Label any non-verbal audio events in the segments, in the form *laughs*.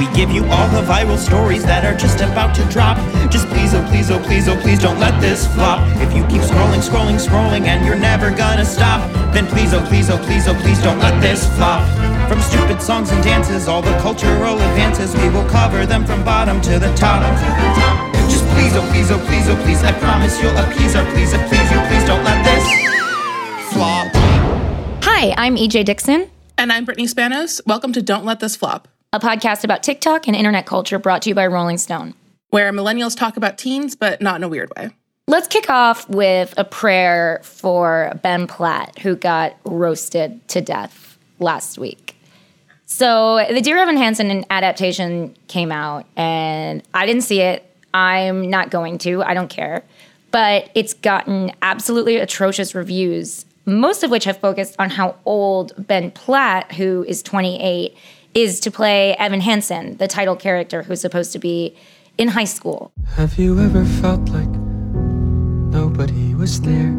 We give you all the viral stories that are just about to drop. Just please, oh please, oh please, oh please don't let this flop. If you keep scrolling, scrolling, scrolling and you're never gonna stop, then please, oh please, oh please, oh please don't let this flop. From stupid songs and dances, all the cultural advances, we will cover them from bottom to the top. Just please, oh please, oh please, oh please, I promise you'll appease our please, and please you, please don't let this flop. Hi, I'm EJ Dickson, And I'm Brittany Spanos. Welcome to Don't Let This Flop, a podcast about TikTok and internet culture brought to you by Rolling Stone. where millennials talk about teens, but not in a weird way. Let's kick off with a prayer for Ben Platt, who got roasted to death last week. So, the Dear Evan Hansen adaptation came out, and I didn't see it. I'm not going to, I don't care. But it's gotten absolutely atrocious reviews, most of which have focused on how old Ben Platt, who is 28, is to play Evan Hansen, the title character who's supposed to be in high school. Have you ever felt like nobody was there?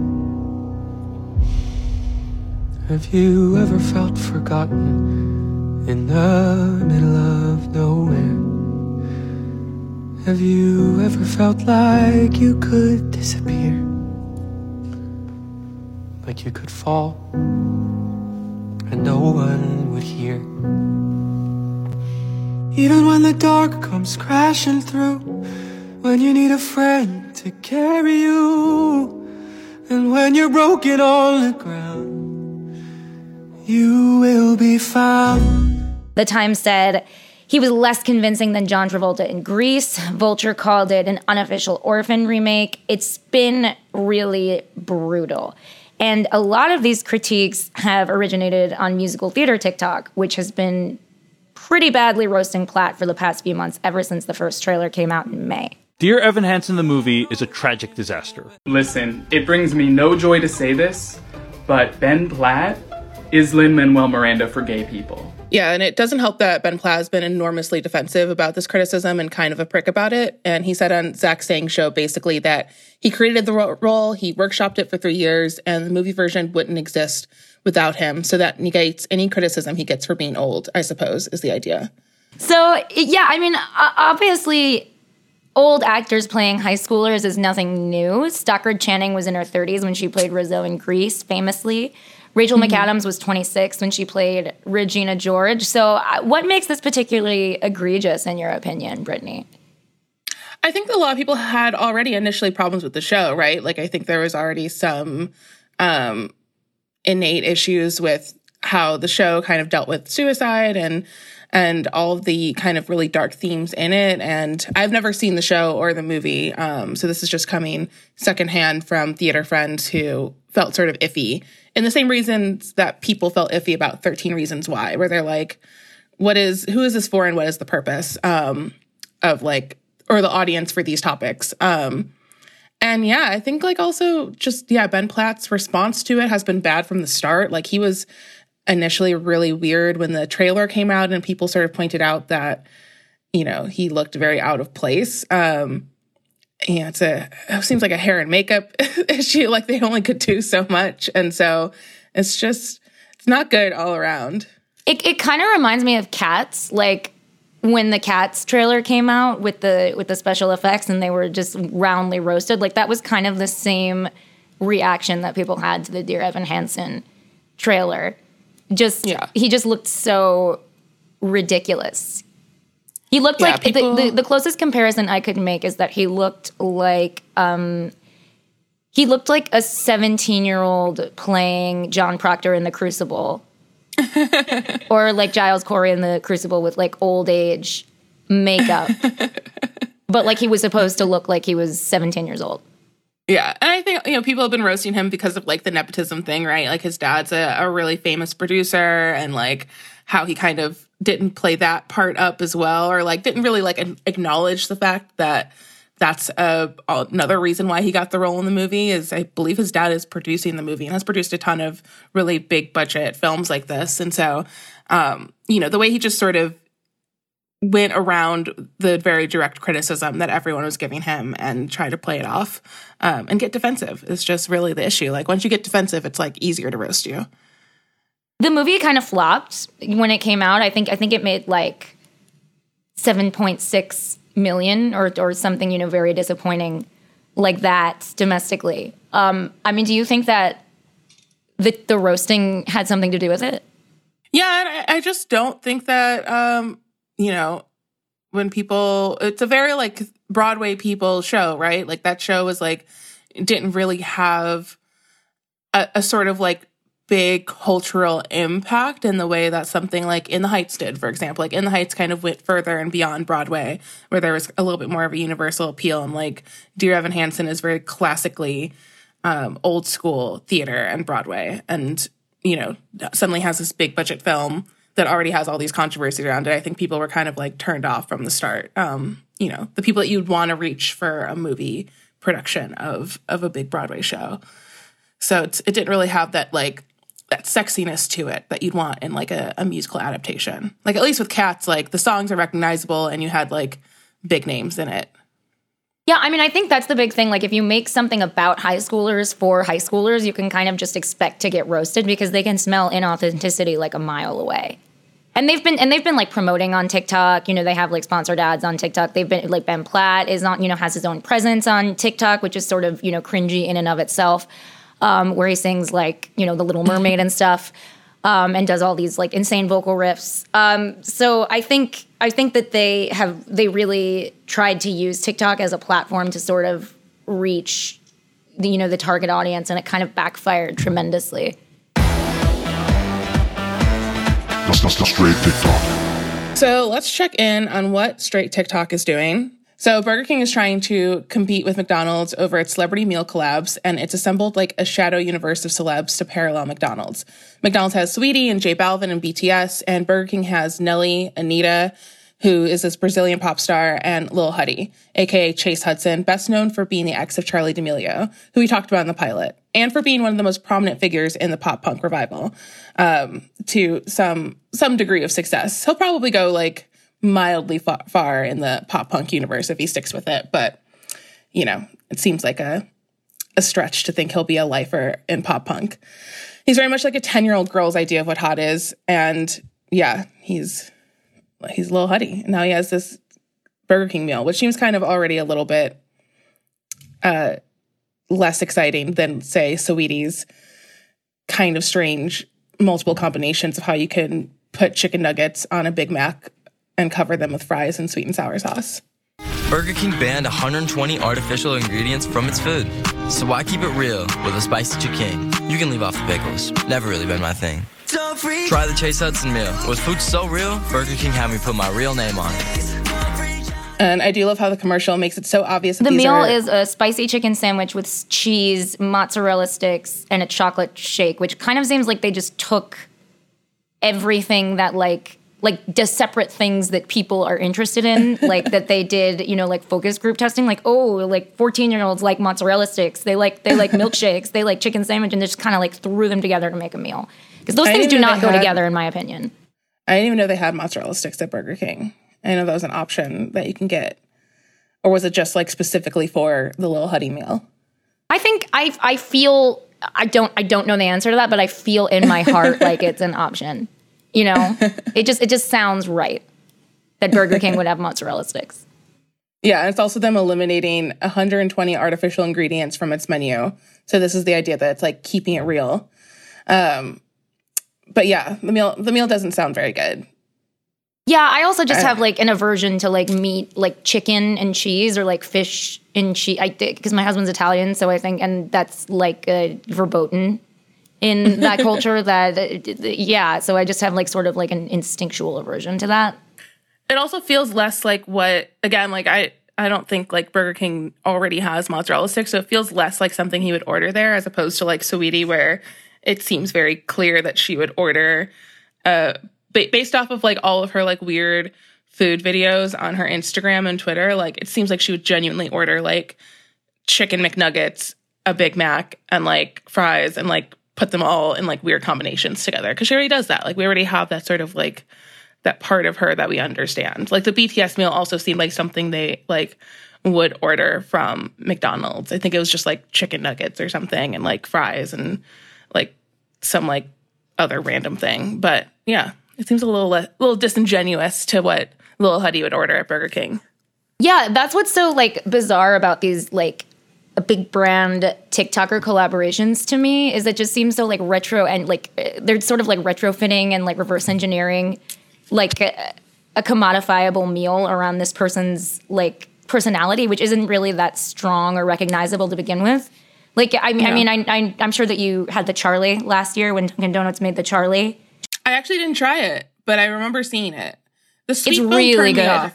Have you ever felt forgotten in the middle of nowhere? Have you ever felt like you could disappear? Like you could fall and no one would hear? Even when the dark comes crashing through, when you need a friend to carry you, and when you're broken on the ground, you will be found. The Times said he was less convincing than John Travolta in Grease. Vulture called it an unofficial orphan remake. It's been really brutal. And a lot of these critiques have originated on musical theater TikTok, which has been pretty badly roasting Platt for the past few months, ever since the first trailer came out in May. Dear Evan Hansen, the movie is a tragic disaster. Listen, it brings me no joy to say this, but Ben Platt is Lin Manuel Miranda for gay people. Yeah, and it doesn't help that Ben Platt has been enormously defensive about this criticism and kind of a prick about it. And he said on Zach Sang's show basically that he created the role, he workshopped it for three years, and the movie version wouldn't exist without him. So that negates any criticism he gets for being old, I suppose, is the idea. So, yeah, I mean, obviously, old actors playing high schoolers is nothing new. Stockard Channing was in her 30s when she played Rizzo in Grease, famously. Rachel McAdams was 26 when she played Regina George. So, uh, what makes this particularly egregious, in your opinion, Brittany? I think a lot of people had already initially problems with the show, right? Like I think there was already some um innate issues with how the show kind of dealt with suicide and and all the kind of really dark themes in it. And I've never seen the show or the movie, um, so this is just coming secondhand from theater friends who felt sort of iffy, in the same reasons that people felt iffy about Thirteen Reasons Why, where they're like, "What is who is this for, and what is the purpose um, of like or the audience for these topics?" Um, and yeah, I think like also just yeah, Ben Platt's response to it has been bad from the start. Like he was initially really weird when the trailer came out and people sort of pointed out that you know he looked very out of place. Um yeah, it's a it seems like a hair and makeup *laughs* issue. Like they only could do so much, and so it's just it's not good all around. It, it kind of reminds me of Cats, like when the Cats trailer came out with the with the special effects and they were just roundly roasted. Like that was kind of the same reaction that people had to the Dear Evan Hansen trailer. Just Yeah. he just looked so ridiculous. He looked Yeah, like people- the, the, the closest comparison I could make is that he looked like um he looked like a 17 year old playing John Proctor in the Crucible *laughs* or like Giles Corey in the Crucible with like old age makeup. *laughs* but like he was supposed to look like he was 17 years old. Yeah, and I think you know people have been roasting him because of like the nepotism thing, right? Like his dad's a, a really famous producer, and like how he kind of didn't play that part up as well, or like didn't really like acknowledge the fact that that's a, another reason why he got the role in the movie is I believe his dad is producing the movie and has produced a ton of really big budget films like this. And so, um, you know, the way he just sort of went around the very direct criticism that everyone was giving him and tried to play it off um, and get defensive is just really the issue. Like once you get defensive, it's like easier to roast you. The movie kind of flopped when it came out. I think I think it made like seven point six million or or something you know very disappointing like that domestically. Um, I mean, do you think that the the roasting had something to do with it? Yeah, I, I just don't think that um, you know, when people, it's a very like Broadway people show, right? Like that show was like, didn't really have a, a sort of like big cultural impact in the way that something like In the Heights did, for example. Like In the Heights kind of went further and beyond Broadway, where there was a little bit more of a universal appeal. And like Dear Evan Hansen is very classically um, old school theater and Broadway. And, you know, suddenly has this big budget film that already has all these controversies around it. I think people were kind of like turned off from the start. Um, you know, the people that you'd want to reach for a movie production of of a big Broadway show. So it didn't really have that like that sexiness to it that you'd want in like a, a musical adaptation. Like at least with Cats, like the songs are recognizable and you had like big names in it. Yeah, I mean, I think that's the big thing. Like, if you make something about high schoolers for high schoolers, you can kind of just expect to get roasted because they can smell inauthenticity like a mile away. And they've been and they've been like promoting on TikTok. You know, they have like sponsored ads on TikTok. They've been like Ben Platt is on, you know, has his own presence on TikTok, which is sort of you know cringy in and of itself, um, where he sings like you know the Little Mermaid and stuff um, and does all these like insane vocal riffs. Um, so I think I think that they have they really tried to use TikTok as a platform to sort of reach the you know the target audience, and it kind of backfired tremendously. Straight TikTok. So let's check in on what Straight TikTok is doing. So Burger King is trying to compete with McDonald's over its celebrity meal collabs, and it's assembled like a shadow universe of celebs to parallel McDonald's. McDonald's has Saweetie and J Balvin and BTS, and Burger King has Nelly, Anitta, who is this Brazilian pop star, and Lil Huddy, aka Chase Hudson, best known for being the ex of Charli D'Amelio, who we talked about in the pilot, and for being one of the most prominent figures in the pop punk revival, um, to some some degree of success. He'll probably go like mildly far, in the pop punk universe if he sticks with it. But, you know, it seems like a, a stretch to think he'll be a lifer in pop punk. He's very much like a 10 year old girl's idea of what hot is. And yeah, he's, he's a little huddy. And now he has this Burger King meal, which seems kind of already a little bit, uh, less exciting than say Saweetie's kind of strange multiple combinations of how you can put chicken nuggets on a Big Mac and cover them with fries and sweet and sour sauce. Burger King banned 120 artificial ingredients from its food. So why keep it real with a spicy chicken? You can leave off the pickles. Never really been my thing. Try the Chase Hudson meal. With food so real, Burger King had me put my real name on it. And I do love how the commercial makes it so obvious. the meal are- is a spicy chicken sandwich with cheese, mozzarella sticks, and a chocolate shake, which kind of seems like they just took everything that like like just separate things that people are interested in, *laughs* like that they did, you know, like focus group testing, like oh, like fourteen year olds like mozzarella sticks, they like they like *laughs* milkshakes, they like chicken sandwich, and they just kind of like threw them together to make a meal because those things do not go had, together, in my opinion. I didn't even know they had mozzarella sticks at Burger King. I know that was an option that you can get, or was it just like specifically for the little Huddy meal? I think I I feel I don't I don't know the answer to that, but I feel in my heart like it's an option. You know, *laughs* it just it just sounds right that Burger King would have mozzarella sticks. Yeah, and it's also them eliminating 120 artificial ingredients from its menu. So this is the idea that it's like keeping it real. Um, but yeah, the meal the meal doesn't sound very good. Yeah, I also just have like an aversion to like meat, like chicken and cheese, or like fish and cheese. I because my husband's Italian, so I think, and that's like a verboten in that culture *laughs* that yeah so i just have like sort of like an instinctual aversion to that. It also feels less like what again like i i don't think like burger king already has mozzarella sticks so it feels less like something he would order there as opposed to like Saweetie where it seems very clear that she would order uh ba- based off of like all of her like weird food videos on her Instagram and Twitter, like it seems like she would genuinely order like chicken McNuggets, a Big Mac, and like fries and like put them all in like weird combinations together. Cause she already does that. Like we already have that sort of like that part of her that we understand. Like the BTS meal also seemed like something they like would order from McDonald's. I think it was just like chicken nuggets or something and like fries and like some like other random thing. But yeah, it seems a little a little disingenuous to what Lil Huddy would order at Burger King. Yeah, that's what's so like bizarre about these like a big brand TikToker collaborations to me is it just seems so like retro and like they're sort of like retrofitting and like reverse engineering like a, a commodifiable meal around this person's like personality, which isn't really that strong or recognizable to begin with. Like I mean, I mean, I, I I'm sure that you had the Charli last year when Dunkin' Donuts made the Charli. I actually didn't try it, but I remember seeing it. The sweet It's really good.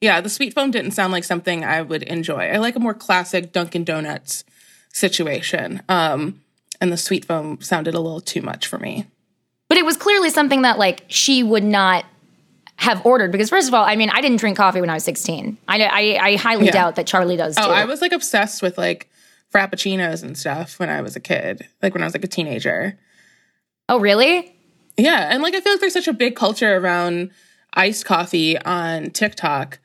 Yeah, the sweet foam didn't sound like something I would enjoy. I like a more classic Dunkin' Donuts situation. Um, and the sweet foam sounded a little too much for me. But it was clearly something that like she would not have ordered because first of all, I mean, I didn't drink coffee when I was 16. I I, I highly Yeah. doubt that Charli does too. Oh, I was like obsessed with like frappuccinos and stuff when I was a kid, like when I was like a teenager. oh, really? Yeah, and like I feel like there's such a big culture around iced coffee on TikTok.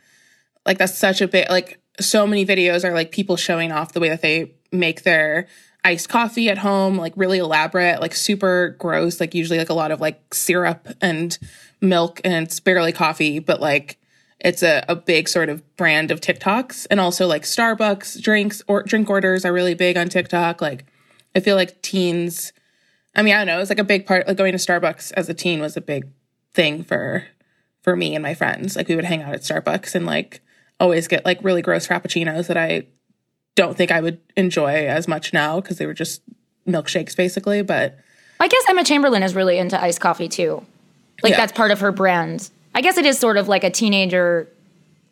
Like that's such a big like so many videos are like people showing off the way that they make their iced coffee at home, like really elaborate, like super gross, like usually like a lot of like syrup and milk and it's barely coffee, but like it's a, a big sort of brand of TikToks. And also like Starbucks drinks or drink orders are really big on TikTok. Like I feel like teens I mean, I don't know. it's like a big part. Like going to Starbucks as a teen was a big thing for for me and my friends. Like we would hang out at Starbucks and like always get like really gross frappuccinos that I don't think I would enjoy as much now because they were just milkshakes basically. But I guess Emma Chamberlain is really into iced coffee too. Like Yeah. that's part of her brand. I guess it is sort of like a teenager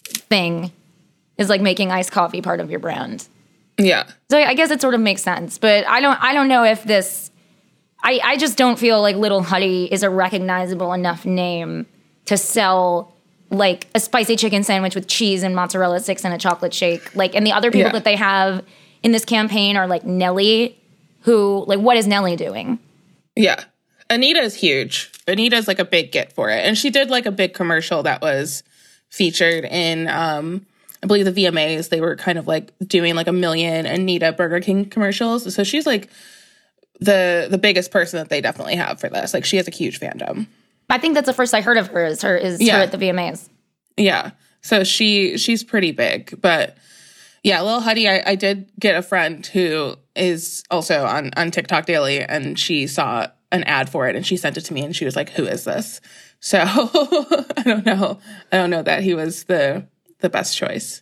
thing is like making iced coffee part of your brand. yeah, So I guess it sort of makes sense, but I don't I don't know if this I I just don't feel like Little Huddy is a recognizable enough name to sell like a spicy chicken sandwich with cheese and mozzarella sticks and a chocolate shake. Like and the other people Yeah. that they have in this campaign are like Nelly who like what is Nelly doing? yeah. Anitta is huge. Anitta's like a big get for it, and she did like a big commercial that was featured in um I believe the VMAs. They were kind of like doing like a million Anitta Burger King commercials. So she's like the the biggest person that they definitely have for this. Like she has a huge fandom. I think that's the first I heard of her is her is Yeah. her at the VMAs. Yeah. So she she's pretty big, but yeah, Lil Huddy, I, I did get a friend who is also on on TikTok daily, and she saw an ad for it, and she sent it to me, and she was like, "Who is this?" So *laughs* I don't know. I don't know that he was the the best choice.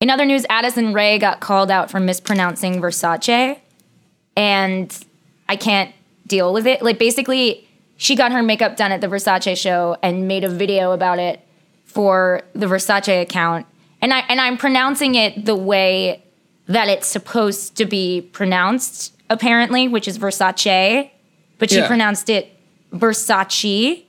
In other news, Addison Rae got called out for mispronouncing Versace, and I can't deal with it. Like, basically, she got her makeup done at the Versace show and made a video about it for the Versace account, and I and I'm pronouncing it the way that it's supposed to be pronounced, apparently, which is Versace, but she Yeah. pronounced it Versace.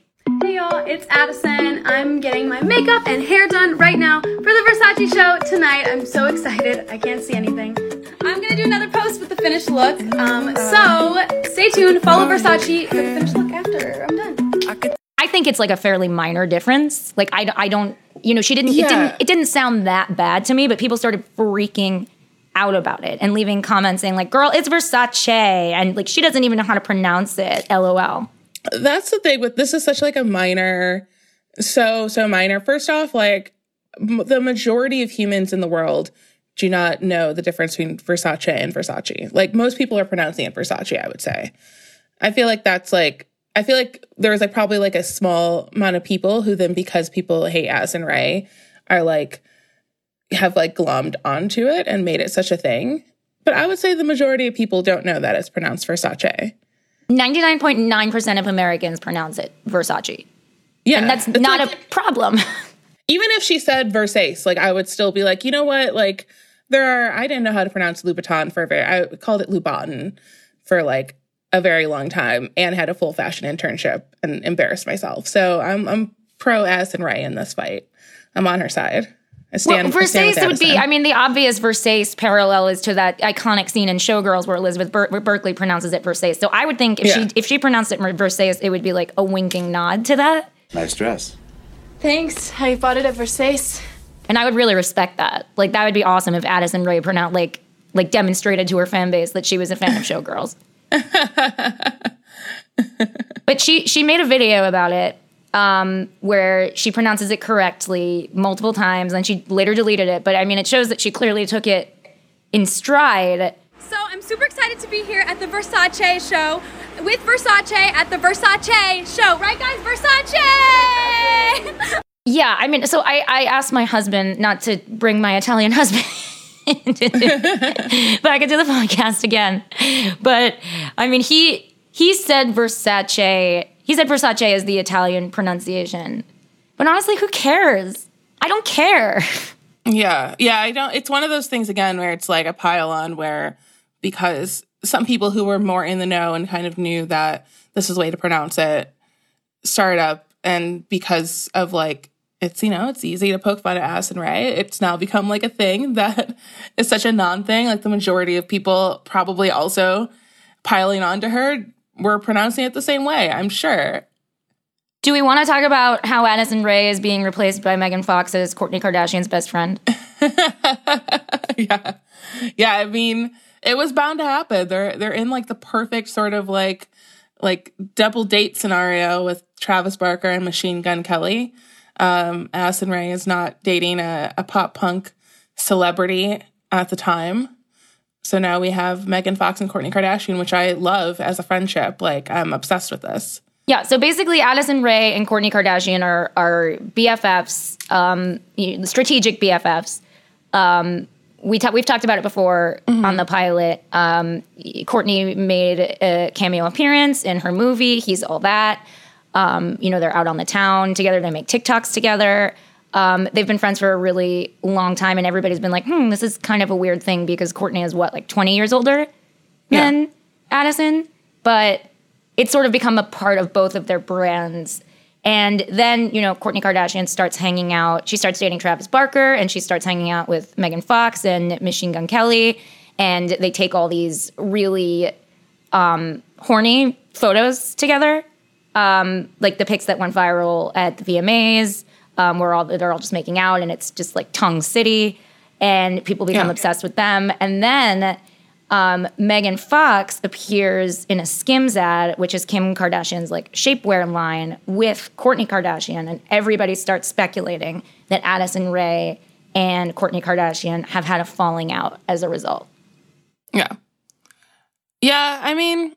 Y'all, it's Addison. I'm getting my makeup and hair done right now for the Versace show tonight. I'm so excited. I can't see anything. I'm gonna do another post with the finished look. Um, so stay tuned. Follow Versace for the finished look after I'm done. I think it's like a fairly minor difference. Like I, I don't, you know, she didn't, yeah. it didn't, it didn't sound that bad to me, but people started freaking out about it and leaving comments saying like, "Girl, it's Versace," and like she doesn't even know how to pronounce it. LOL. That's the thing with this is such like a minor, so so minor. First off, like m- the majority of humans in the world do not know the difference between Versace and Versace. Like most people are pronouncing it Versace. I would say. I feel like that's like I feel like there's like probably like a small amount of people who then because people hate Addison Rae are like have like glommed onto it and made it such a thing. But I would say the majority of people don't know that it's pronounced Versace. 99.9% of Americans pronounce it Versace. Yeah. And that's not like, a problem. *laughs* even if she said Versace, like I would still be like, you know what? Like there are, I didn't know how to pronounce Louboutin for a very, I called it Louboutin for like a very long time and had a full fashion internship and embarrassed myself. So I'm, I'm pro Addison Rae in this fight. I'm on her side. I stand, well, Versace would be, I mean, the obvious Versace parallel is to that iconic scene in Showgirls where Elizabeth Ber- Berkley pronounces it Versace. So I would think if yeah. she if she pronounced it Versace, it would be like a winking nod to that. Nice dress. Thanks. I bought it at Versace. And I would really respect that. Like that would be awesome if Addison Rae pronounced like like demonstrated to her fan base that she was a fan of Showgirls. *laughs* but she she made a video about it um, where she pronounces it correctly multiple times, and she later deleted it. But I mean, it shows that she clearly took it in stride. So I'm super excited to be here at the Versace show with Versace at the Versace show, right, guys? Versace. Yeah, I mean, so I I asked my husband not to bring my Italian *laughs* husband. but I could do the *laughs* podcast again. But I mean, he he said Versace he said Versace is the Italian pronunciation. But honestly, who cares? I don't care. *laughs* Yeah. Yeah, I don't it's one of those things again where it's like a pile on where because some people who were more in the know and kind of knew that this is the way to pronounce it started up and because of like it's you know it's easy to poke fun at Addison Rae. It's now become like a thing *laughs* that is such a non thing. Like the majority of people probably also piling onto her we're pronouncing it the same way, I'm sure. Do we want to talk about how Addison Rae is being replaced by Megan Fox as Kourtney Kardashian's best friend? *laughs* yeah. Yeah, I mean, it was bound to happen. They're they're in like the perfect sort of like like double date scenario with Travis Barker and Machine Gun Kelly. Um, Addison Rae is not dating a, a pop punk celebrity at the time. So now we have Megan Fox and Kourtney Kardashian, which I love as a friendship. Like I'm obsessed with this. Yeah, so basically, Addison Rae and Kourtney Kardashian are are BFFs, um, strategic BFFs. Um, we ta- we've talked about it before mm-hmm. on the pilot. Um, Kourtney made a cameo appearance in her movie. He's all that. Um, you know, they're out on the town together. They make TikToks together. Um, they've been friends for a really long time, and everybody's been like, hmm, this is kind of a weird thing because Kourtney is what, like 20 years older yeah. than Addison? But it's sort of become a part of both of their brands. And then, you know, Kourtney Kardashian starts hanging out. She starts dating Travis Barker and she starts hanging out with Megan Fox and Machine Gun Kelly. And they take all these really um, horny photos together, um, like the pics that went viral at the VMAs um, where all they're all just making out, and it's just like tongue city, and people become yeah. obsessed with them. And then um, Megan Fox appears in a Skims ad, which is Kim Kardashian's like shapewear line with Kourtney Kardashian, and everybody starts speculating that Addison Rae and Kourtney Kardashian have had a falling out as a result. Yeah. Yeah, I mean,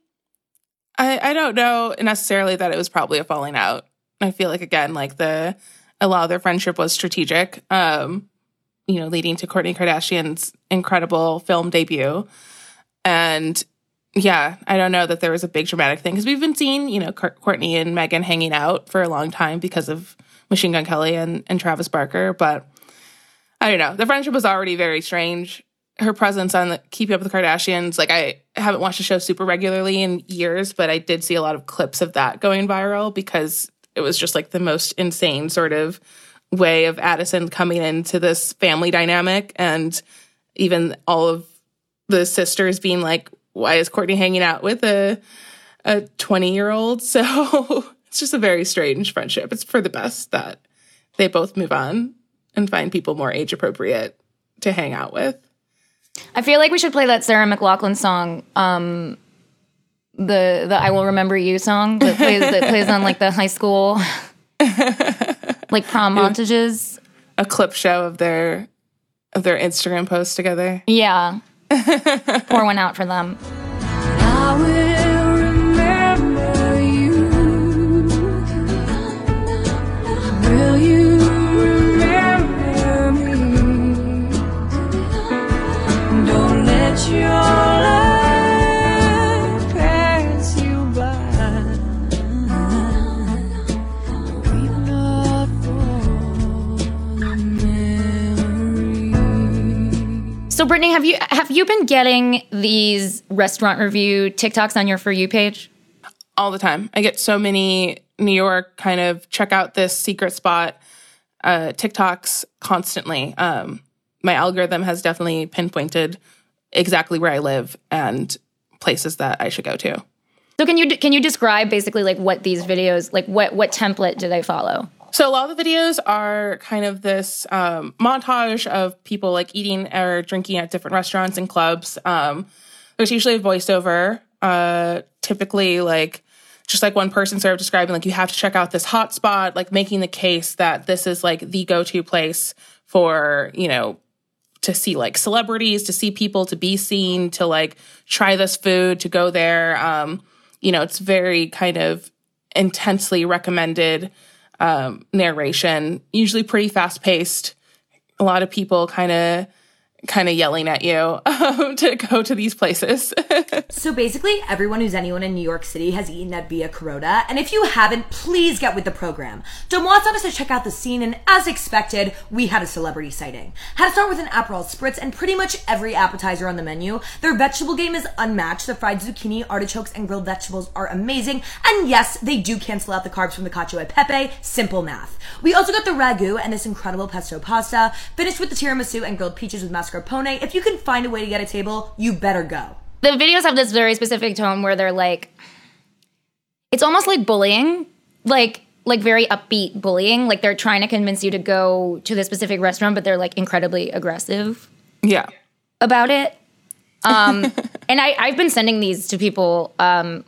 I I don't know necessarily that it was probably a falling out. I feel like again, like the a lot of their friendship was strategic, um, you know, leading to Kourtney Kardashian's incredible film debut. And yeah, I don't know that there was a big dramatic thing because we've been seeing, you know, Kourtney and Megan hanging out for a long time because of Machine Gun Kelly and, and Travis Barker. But I don't know. The friendship was already very strange. Her presence on the Keeping Up with the Kardashians, like I haven't watched the show super regularly in years, but I did see a lot of clips of that going viral because it was just like the most insane sort of way of Addison coming into this family dynamic and even all of the sisters being like, why is Kourtney hanging out with a a 20 year old? *laughs* So it's just a very strange friendship. It's for the best that they both move on and find people more age appropriate to hang out with. I feel like we should play that Sarah McLachlan song, um, the the I Will Remember You song that plays that plays on like the high school like prom montages. A clip show of their of their Instagram posts together. Yeah. Pour one out for them. Will you So, Brittany, have you have you been getting these restaurant review TikToks on your for you page? All the time. I get so many New York kind of check out this secret spot uh, TikToks constantly. Um, my algorithm has definitely pinpointed exactly where I live and places that I should go to. So can you can you describe basically like what these videos like what what template do they follow? So a lot of the videos are kind of this um, montage of people like eating or drinking at different restaurants and clubs. Um, there's usually a voiceover, uh, typically like just like one person sort of describing like you have to check out this hot spot, like making the case that this is like the go-to place for you know to see like celebrities, to see people, to be seen, to like try this food, to go there. Um, you know, it's very kind of intensely recommended um, narration, usually pretty fast paced. A lot of people kind of kind of yelling at you *laughs* um, to go to these places. *laughs* so basically, everyone who's anyone in New York City has eaten at Via Carota, and if you haven't, please get with the program. DeuxMoi sent us to check out the scene, and as expected, we had a celebrity sighting. Had to start with an Aperol Spritz, and pretty much every appetizer on the menu. Their vegetable game is unmatched. The fried zucchini, artichokes, and grilled vegetables are amazing, and yes, they do cancel out the carbs from the cacio e pepe. Simple math. We also got the ragu and this incredible pesto pasta, finished with the tiramisu and grilled peaches with mascarpone mascarpone. If you can find a way to get a table, you better go. The videos have this very specific tone where they're like, it's almost like bullying, like like very upbeat bullying. Like they're trying to convince you to go to the specific restaurant, but they're like incredibly aggressive. Yeah, about it. Um, *laughs* and I I've been sending these to people um,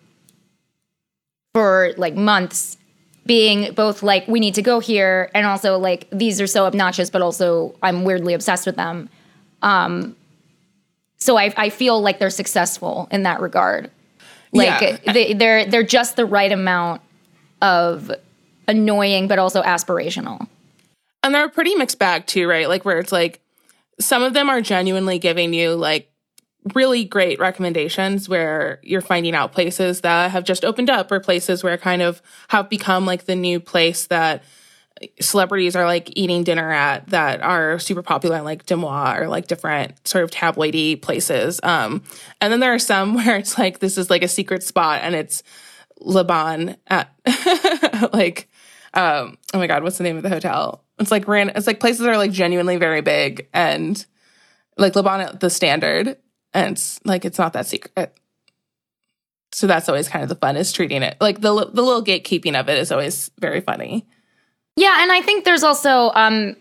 for like months being both like we need to go here and also like these are so obnoxious but also i'm weirdly obsessed with them um, so I, I feel like they're successful in that regard. Like yeah. they, they're they're just the right amount of annoying, but also aspirational. And they're a pretty mixed bag too, right? Like where it's like some of them are genuinely giving you like really great recommendations where you're finding out places that have just opened up or places where kind of have become like the new place that celebrities are like eating dinner at that are super popular in like DeuxMoi or like different sort of tabloidy places. Um, and then there are some *laughs* where it's like this is like a secret spot and it's Le Bain at *laughs* like um, oh my god, what's the name of the hotel? It's like ran it's like places that are like genuinely very big and like Le Bain at the standard and it's like it's not that secret. So that's always kind of the fun is treating it like the the little gatekeeping of it is always very funny. Yeah, and I think there's also um,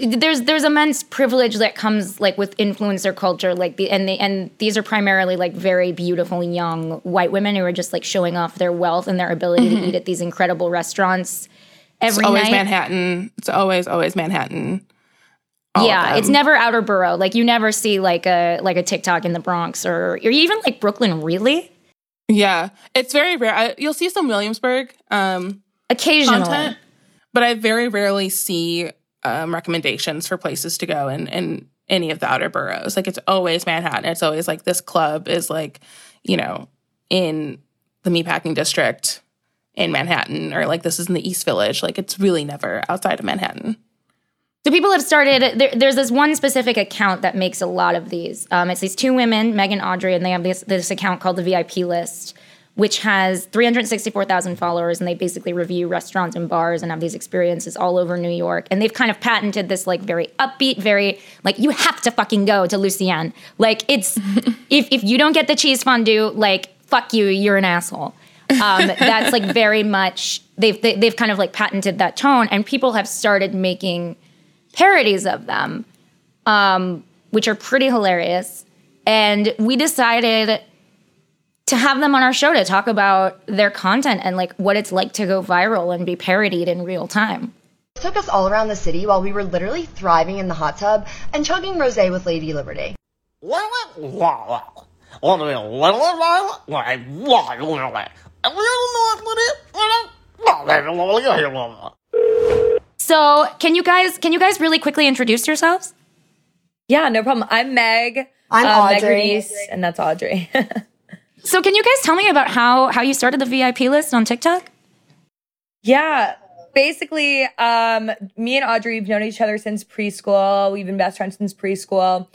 there's there's immense privilege that comes like with influencer culture, like the and the and these are primarily like very beautiful young white women who are just like showing off their wealth and their ability mm-hmm. to eat at these incredible restaurants every it's always night. Manhattan. It's always always Manhattan. All yeah, it's never outer borough. Like you never see like a like a TikTok in the Bronx or or even like Brooklyn. Really? Yeah, it's very rare. I, you'll see some Williamsburg. Um, occasionally. Content, but I very rarely see um, recommendations for places to go in, in any of the outer boroughs. Like it's always Manhattan. It's always like this club is like, you know, in the meatpacking district in Manhattan, or like this is in the East Village. Like it's really never outside of Manhattan. So people have started. There, there's this one specific account that makes a lot of these. Um, it's these two women, Megan Audrey, and they have this this account called the VIP List, which has 364,000 followers and they basically review restaurants and bars and have these experiences all over New York. And they've kind of patented this like very upbeat, very like you have to fucking go to Lucien. Like it's *laughs* if if you don't get the cheese fondue, like fuck you, you're an asshole. Um, *laughs* that's like very much they've they, have they have kind of like patented that tone and people have started making parodies of them um, which are pretty hilarious. And we decided to have them on our show to talk about their content and like what it's like to go viral and be parodied in real time. Took us all around the city while we were literally thriving in the hot tub and chugging rosé with Lady Liberty. So, can you guys can you guys really quickly introduce yourselves? Yeah, no problem. I'm Meg. I'm uh, Audrey. Meg and that's Audrey. *laughs* So can you guys tell me about how how you started the VIP list on TikTok? Yeah. basically, um, me and Audrey have known each other since preschool. We've been best friends since preschool.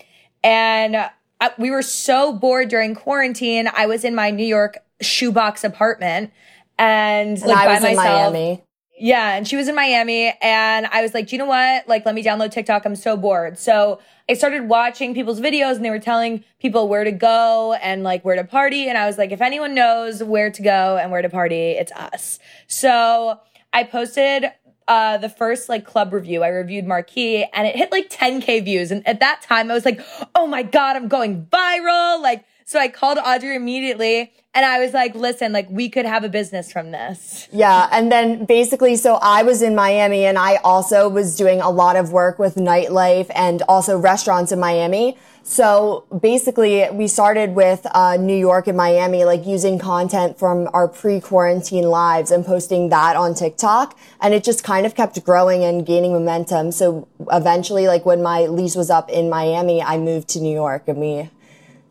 And I, we were so bored during quarantine. I was in my New York shoebox apartment and And like I by was in myself. Miami. Yeah, and she was in Miami, and I was like, do you know what? Like, let me download TikTok. I'm so bored. So I started watching people's videos, and they were telling people where to go and like where to party. And I was like, if anyone knows where to go and where to party, it's us. So I posted uh, the first like club review. I reviewed Marquee, and it hit like 10k views. And at that time, I was like, oh my god, I'm going viral. Like, so I called Audrey immediately, and I was like, listen, like we could have a business from this. *laughs* Yeah, and then basically, so I was in Miami and I also was doing a lot of work with nightlife and also restaurants in Miami. So basically, we started with uh, New York and Miami, like using content from our pre-quarantine lives and posting that on TikTok, and it just kind of kept growing and gaining momentum. So eventually, like when my lease was up in Miami, I moved to New York and we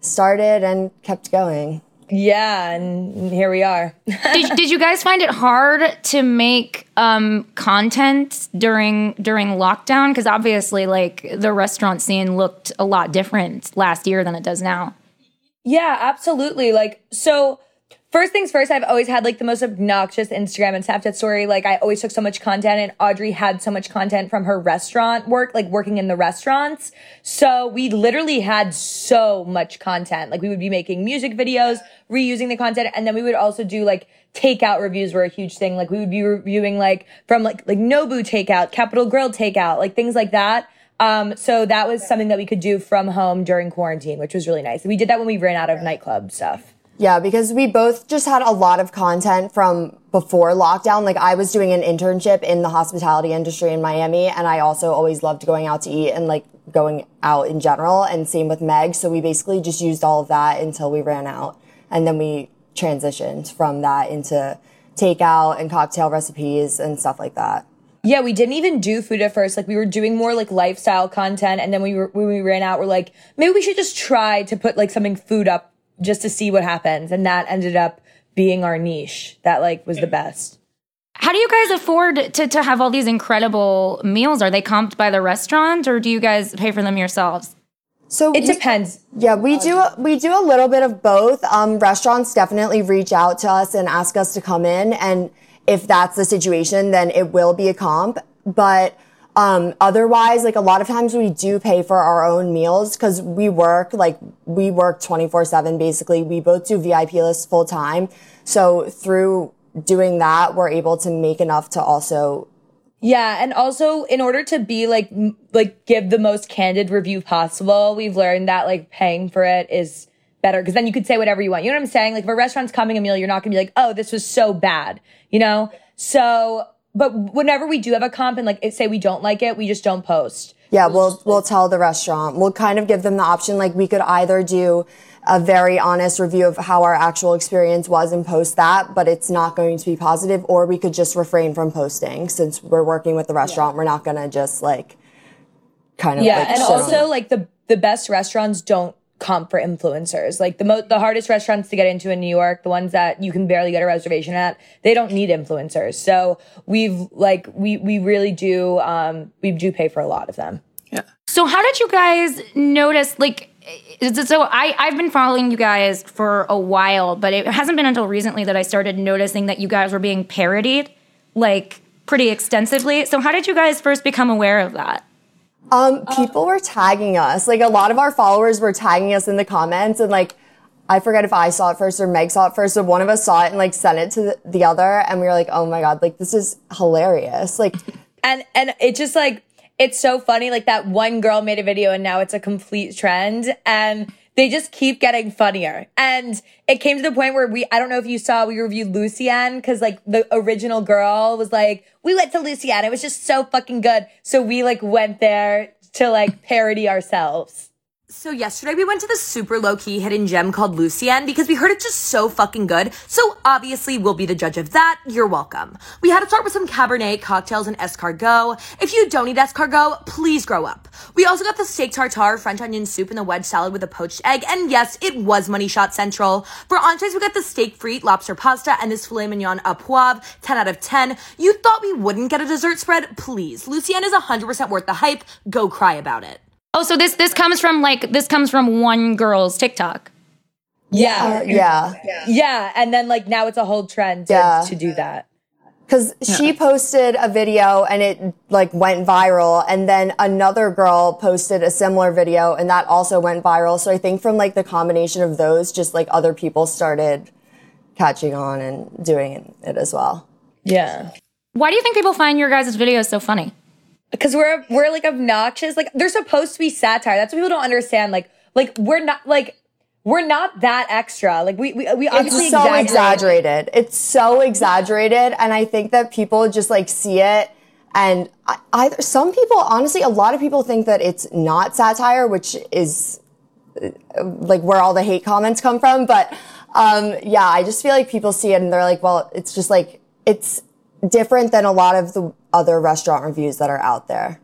started and kept going. Yeah, and here we are. *laughs* did, did you guys find it hard to make um, content during during lockdown? Because obviously, like the restaurant scene looked a lot different last year than it does now. Yeah, absolutely. Like, so first things first, I've always had like the most obnoxious Instagram and Snapchat story. Like, I always took so much content, and Audrey had so much content from her restaurant work, like working in the restaurants. So we literally had so much content. Like, we would be making music videos, reusing the content, and then we would also do like takeout reviews were a huge thing. Like, we would be reviewing like from like like Nobu takeout, Capital Grille takeout, like things like that. Um, so that was something that we could do from home during quarantine, which was really nice. We did that when we ran out of nightclub stuff. Yeah, because we both just had a lot of content from before lockdown. Like I was doing an internship in the hospitality industry in Miami and I also always loved going out to eat and like going out in general and same with Meg. So we basically just used all of that until we ran out and then we transitioned from that into takeout and cocktail recipes and stuff like that. Yeah, we didn't even do food at first. Like we were doing more like lifestyle content, and then we were when we ran out, we're like, maybe we should just try to put like something food up just to see what happens, and that ended up being our niche. That like was the best. How do you guys afford to, to have all these incredible meals? Are they comped by the restaurant or do you guys pay for them yourselves? So it depends. Yeah, we do we do a little bit of both. Um, restaurants definitely reach out to us and ask us to come in, and if that's the situation, then it will be a comp. But um, otherwise, like a lot of times we do pay for our own meals because we work like we work twenty four seven. Basically, we both do VIP lists full time. So through doing that, we're able to make enough to also Yeah, and also in order to be like m- like give the most candid review possible, we've learned that like paying for it is better because then you could say whatever you want. You know what I'm saying? Like if a restaurant's coming a meal, you're not gonna be like, oh, this was so bad, you know? So, but whenever we do have a comp and like say we don't like it, we just don't post. Yeah, we'll we'll tell the restaurant. We'll kind of give them the option. Like we could either do a very honest review of how our actual experience was and post that, but it's not going to be positive, or we could just refrain from posting since we're working with the restaurant. We're not gonna just like kind of yeah, like and sit on also like the the best restaurants don't comp for influencers. Like the mo- the hardest restaurants to get into in New York, the ones that you can barely get a reservation at, they don't need influencers. So we've like we we really do um we do pay for a lot of them. Yeah. So how did you guys notice like so I I've been following you guys for a while, but it hasn't been until recently that I started noticing that you guys were being parodied like pretty extensively. So how did you guys first become aware of that? Um, people were tagging us. Like a lot of our followers were tagging us in the comments and like I forget if I saw it first or Meg saw it first, but one of us saw it and like sent it to the, the other and we were like, "Oh my god, like this is hilarious." Like and and it just like it's so funny like that one girl made a video and now it's a complete trend and they just keep getting funnier. And it came to the point where we i don't know if you saw we reviewed Lucien because like the original girl was like we went to Lucien it was just so fucking good. So we like went there to like parody ourselves So yesterday we went to the super low key hidden gem called Lucien because we heard it's just so fucking good. So obviously we'll be the judge of that. You're welcome. We had to start with some Cabernet cocktails and escargot. If you don't eat escargot, please grow up. We also got the steak tartare, French onion soup, and the wedge salad with a poached egg. And yes, it was Money Shot Central. For entrees, we got the steak frite, lobster pasta, and this filet mignon à poivre. 10 out of 10. You thought we wouldn't get a dessert spread? Please. Lucien is 100% worth the hype. Go cry about it. Oh, so this this comes from like this comes from one girl's TikTok. Yeah. Yeah. Yeah. And then like now it's a whole trend to, Yeah. to do that. Cause she posted a video and it like went viral and then another girl posted a similar video and that also went viral. So I think from like the combination of those, just like other people started catching on and doing it as well. Yeah. Why do you think people find your guys' videos so funny? Because we're we're like obnoxious. Like they're supposed to be satire. That's what people don't understand. Like like we're not like we're not that extra. Like we we, we obviously It's so exaggerate. exaggerated. It's so exaggerated. And I think that people just like see it and I, either some people, honestly, a lot of people think that it's not satire, which is uh, like where all the hate comments come from. But, um, yeah, I just feel like people see it and they're like, well, it's just like, it's different than a lot of the other restaurant reviews that are out there.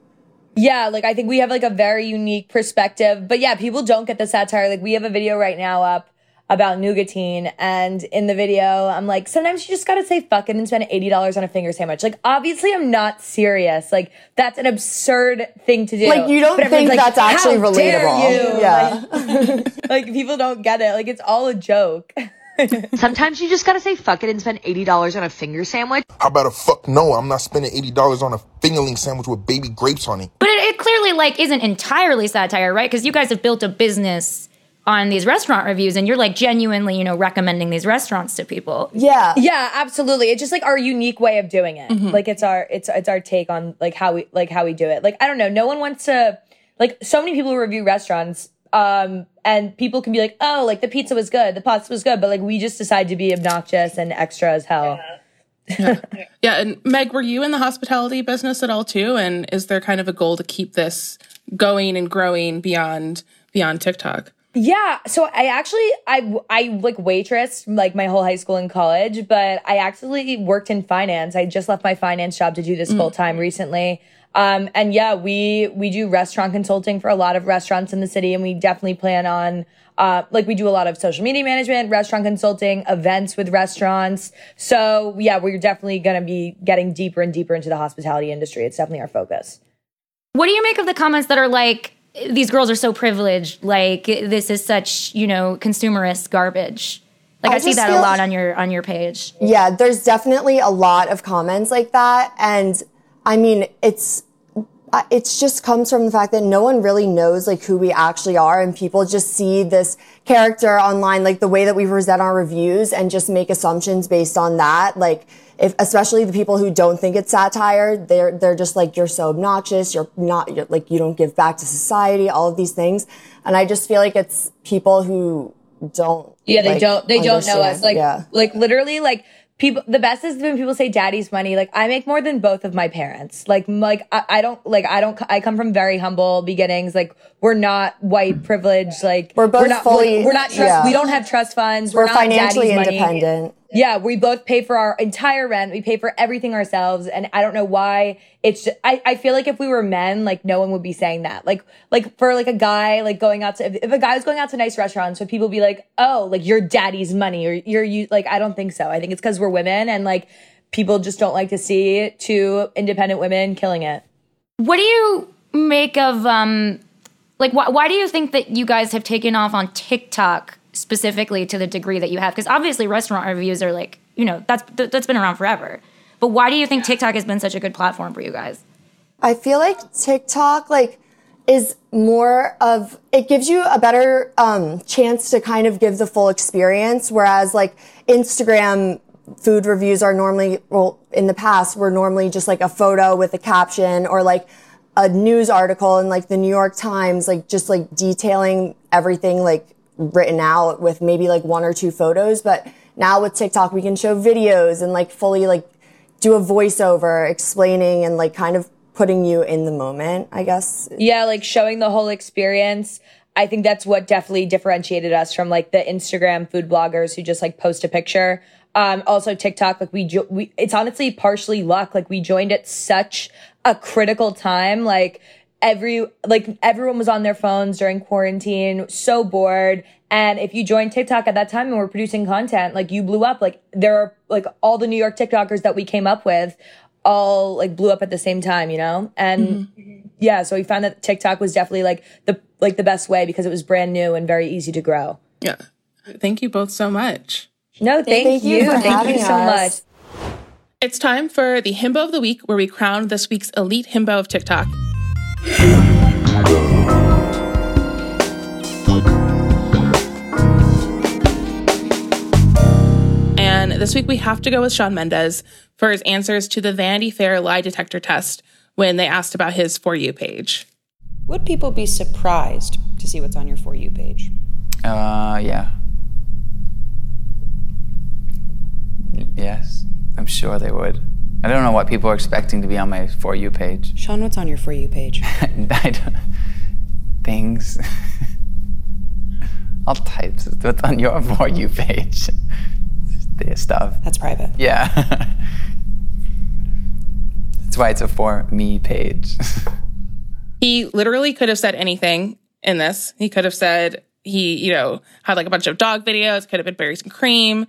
Yeah, like I think we have like a very unique perspective. But yeah, people don't get the satire. Like we have a video right now up about nougatine and in the video I'm like, sometimes you just gotta say fuck it and spend eighty dollars on a finger sandwich. Like obviously I'm not serious. Like that's an absurd thing to do. Like, you don't think like, that's actually "How dare relatable." you?" Yeah. Like, *laughs* like people don't get it. Like it's all a joke. *laughs* *laughs* Sometimes you just gotta say fuck it and spend $80 on a finger sandwich. How about a fuck no? I'm not spending eighty dollars on a fingerling sandwich with baby grapes on it. But it, it clearly like isn't entirely satire, right? Because you guys have built a business on these restaurant reviews, and you're like genuinely, you know, recommending these restaurants to people. Yeah. Yeah, absolutely. It's just like our unique way of doing it. Mm-hmm. Like it's our it's it's our take on like how we like how we do it. Like I don't know, no one wants to like so many people review restaurants um and people can be like, "Oh, like the pizza was good, the pasta was good," but like we just decide to be obnoxious and extra as hell. Yeah, *laughs* Yeah. and Meg, were you in the hospitality business at all too? And is there kind of a goal to keep this going and growing beyond beyond TikTok? Yeah, so I actually I I like waitress like my whole high school and college, but I actually worked in finance. I just left my finance job to do this Mm. full time recently. Um and yeah, we we do restaurant consulting for a lot of restaurants in the city and we definitely plan on uh like we do a lot of social media management, restaurant consulting, events with restaurants. So, yeah, we're definitely going to be getting deeper and deeper into the hospitality industry. It's definitely our focus. What do you make of the comments that are like, these girls are so privileged, like this is such, you know, consumerist garbage? Like I, I see that a feel- lot on your on your page. Yeah, there's definitely a lot of comments like that. And I mean, it's, uh, it's just comes from the fact that no one really knows like who we actually are and people just see this character online, like the way that we present our reviews and just make assumptions based on that. Like, if, especially the people who don't think it's satire, they're, they're just like, you're so obnoxious. You're not, you're, like, you don't give back to society, all of these things. And I just feel like it's people who don't. Yeah, they like, don't they don't know us. Like yeah. like literally like people the best is when people say daddy's money. Like i make more than both of my parents. Like like I, I don't like i don't i come from very humble beginnings. Like we're not white privileged like We're both not fully- like, we're not trust yeah. we don't have trust funds. We're not financially daddy's money. Yeah. We both pay for our entire rent. We pay for everything ourselves. And i don't know why it's just, I, I feel like if we were men like no one would be saying that. Like like for like a guy like going out to if, if a guy was going out to nice restaurants would people be like oh like your daddy's money. Or you're you like i don't think so. I think it's because we're women and like people just don't like to see two independent women killing it. What do you make of um like why why do you think that you guys have taken off on TikTok specifically to the degree that you have? Because obviously restaurant reviews are like, you know, that's th- that's been around forever. But why do you think TikTok has been such a good platform for you guys? I feel like TikTok like is more of it gives you a better um, chance to kind of give the full experience, whereas like Instagram food reviews are normally well in the past were normally just like a photo with a caption or like a news article in like the New York Times, like just like detailing everything like written out with maybe like one or two photos. But now with TikTok, we can show videos and like fully like do a voiceover explaining and like kind of putting you in the moment, I guess. Yeah, like showing the whole experience. I think that's what definitely differentiated us from like the Instagram food bloggers who just like post a picture. Um, also TikTok, like we, jo- we, it's honestly partially luck. Like we joined at such a critical time. Like every, like everyone was on their phones during quarantine, so bored. And if you joined TikTok at that time and were producing content, like you blew up. Like there are like all the New York TikTokers that we came up with all like blew up at the same time, you know? And mm-hmm. yeah, so we found that TikTok was definitely like the like the best way because it was brand new and very easy to grow. Yeah. Thank you both so much. No, thank, Thank you you. Thank you so us. much. It's time for the himbo of the week, where we crown this week's elite himbo of TikTok. And this week we have to go with Shawn Mendes for his answers to the Vanity Fair lie detector test when they asked about his For You page. Would people be surprised to see what's on your For You page? Uh, yeah. Yes, I'm sure they would. I don't know what people are expecting to be on my For You page. Shawn, what's on your For You page? *laughs* I don't, things. *laughs* All types. What's on your For You page? *laughs* Just the stuff. That's private. Yeah. That's why it's a For Me page. He literally could have said anything in this. He could have said he, you know, had like a bunch of dog videos, could have been berries and cream,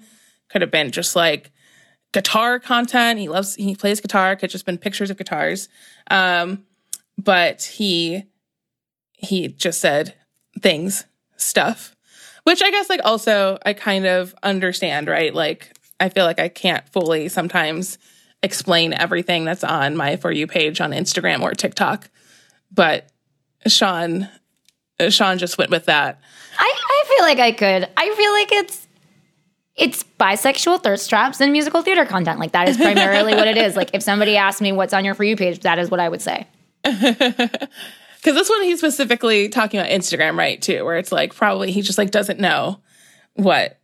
could have been just like guitar content. He loves he plays guitar, could just been pictures of guitars. Um, but he he just said things, stuff. Which I guess like also I kind of understand, right? Like I feel like I can't fully sometimes explain everything that's on my for you page on Instagram or TikTok. But Shawn Shawn just went with that. I, I feel like I could. I feel like it's it's bisexual thirst traps and musical theater content. Like that is primarily what it is. Like if somebody asked me what's on your for you page, that is what I would say. *laughs* Because this one he's specifically talking about Instagram, right? Too, where it's like probably he just like doesn't know what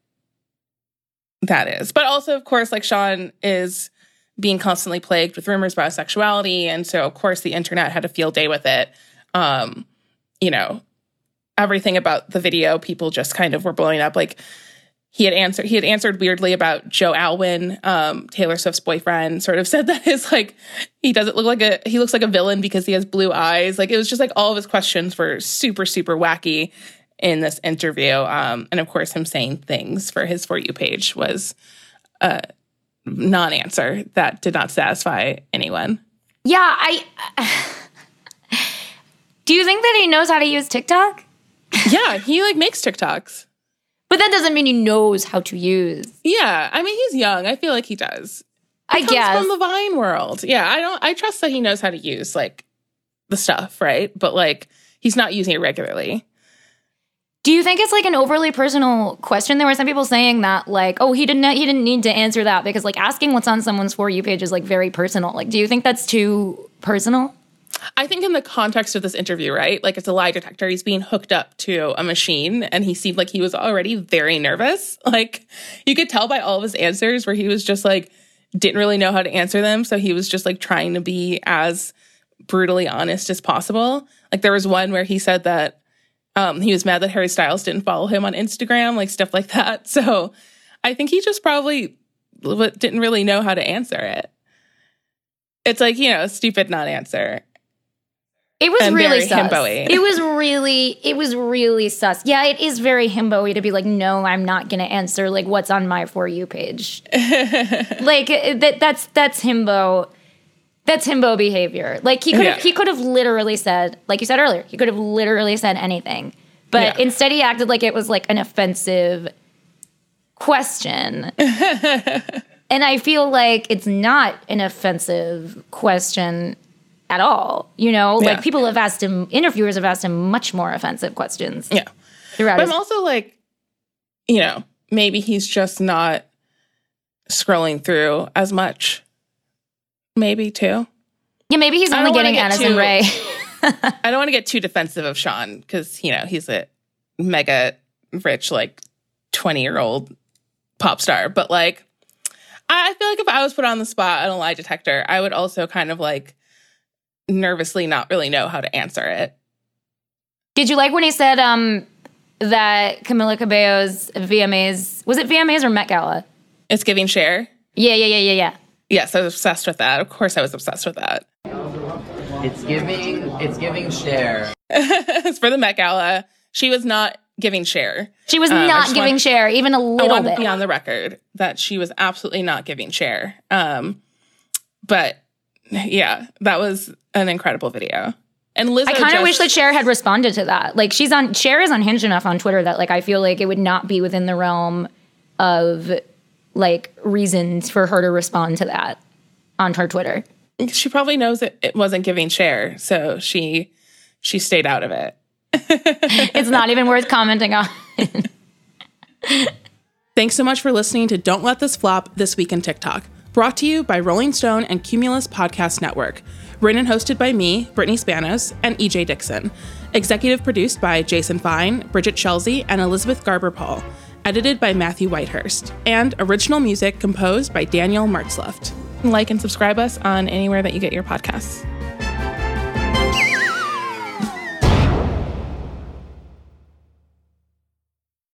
that is. But also, of course, like Shawn is being constantly plagued with rumors about sexuality, and so of course the internet had a field day with it. Um, you know, everything about the video, people just kind of were blowing up. Like he had answered, he had answered weirdly about Joe Alwyn, um, Taylor Swift's boyfriend. Sort of *laughs* said that his like he doesn't look like a he looks like a villain because he has blue eyes. Like it was just like all of his questions were super super wacky in this interview. Um, and of course, him saying things for his for you page was a non-answer that did not satisfy anyone. Yeah, I. *sighs* Do you think that he knows how to use TikTok? Yeah, he like makes TikToks. But that doesn't mean he knows how to use. Yeah, I mean he's young. I feel like he does. He I comes guess. from the Vine world. Yeah, I don't. I trust that he knows how to use like the stuff, right? But like he's not using it regularly. Do you think it's like an overly personal question? There were some people saying that like, oh, he didn't he didn't need to answer that because like asking what's on someone's for you page is like very personal. Like, do you think that's too personal? I think in the context of this interview, right? Like it's a lie detector. He's being hooked up to a machine and he seemed like he was already very nervous. *laughs* Like you could tell by all of his answers where he was just like didn't really know how to answer them, so he was just like trying to be as brutally honest as possible. Like there was one where he said that um he was mad that Harry Styles didn't follow him on Instagram, like stuff like that. *laughs* So I think he just probably didn't really know how to answer it. It's like, you know, stupid non-answer. It was really sus. himbo-y. It was really, it was really sus. Yeah, it is very himbo to be like, no, I'm not gonna answer like what's on my for you page. *laughs* like uh, that, that's that's himbo. That's himbo behavior. Like he could have, Yeah. he could have literally said, like you said earlier, he could have literally said anything, but Yeah. instead he acted like it was like an offensive question. *laughs* and I feel like it's not an offensive question at all. You know, Yeah. like people have asked him, interviewers have asked him much more offensive questions. Yeah. Throughout But his I'm also like, you know, maybe he's just not scrolling through as much. Maybe too. Yeah, maybe he's only getting get Addison too- Rae. *laughs* *laughs* I don't want to get too defensive of Shawn because, you know, he's a mega rich, like 20 year old pop star. But like, I I feel like if I was put on the spot on a lie detector, I would also kind of like nervously not really know how to answer it. Did you like when he said um, that Camila Cabello's VMAs was it VMAs or Met Gala? It's giving Cher. Yeah, yeah, yeah, yeah, yeah. Yes, I was obsessed with that. Of course, I was obsessed with that. It's giving. It's giving Cher. *laughs* it's for the Met Gala. She was not giving Cher. She was Um, not giving want- Cher even a little I want bit. to be on the record that she was absolutely not giving Cher. Um, but yeah, that was an incredible video. And Lizzo I kind of wish that Cher had responded to that. Like she's on Cher is unhinged enough on Twitter that like I feel like it would not be within the realm of like reasons for her to respond to that on her Twitter. she probably knows that it wasn't giving Cher, so she she stayed out of it. *laughs* it's not even worth commenting on. *laughs* Thanks so much for listening to Don't Let This Flop This Week in TikTok, brought to you by Rolling Stone and Cumulus Podcast Network. Written and hosted by me, Brittany Spanos, and EJ Dickson. Executive produced by Jason Fine, Bridget Chelsea, and Elizabeth Garber Paul. Edited by Matthew Whitehurst. And original music composed by Daniel Martzleft. Like and subscribe us on anywhere that you get your podcasts.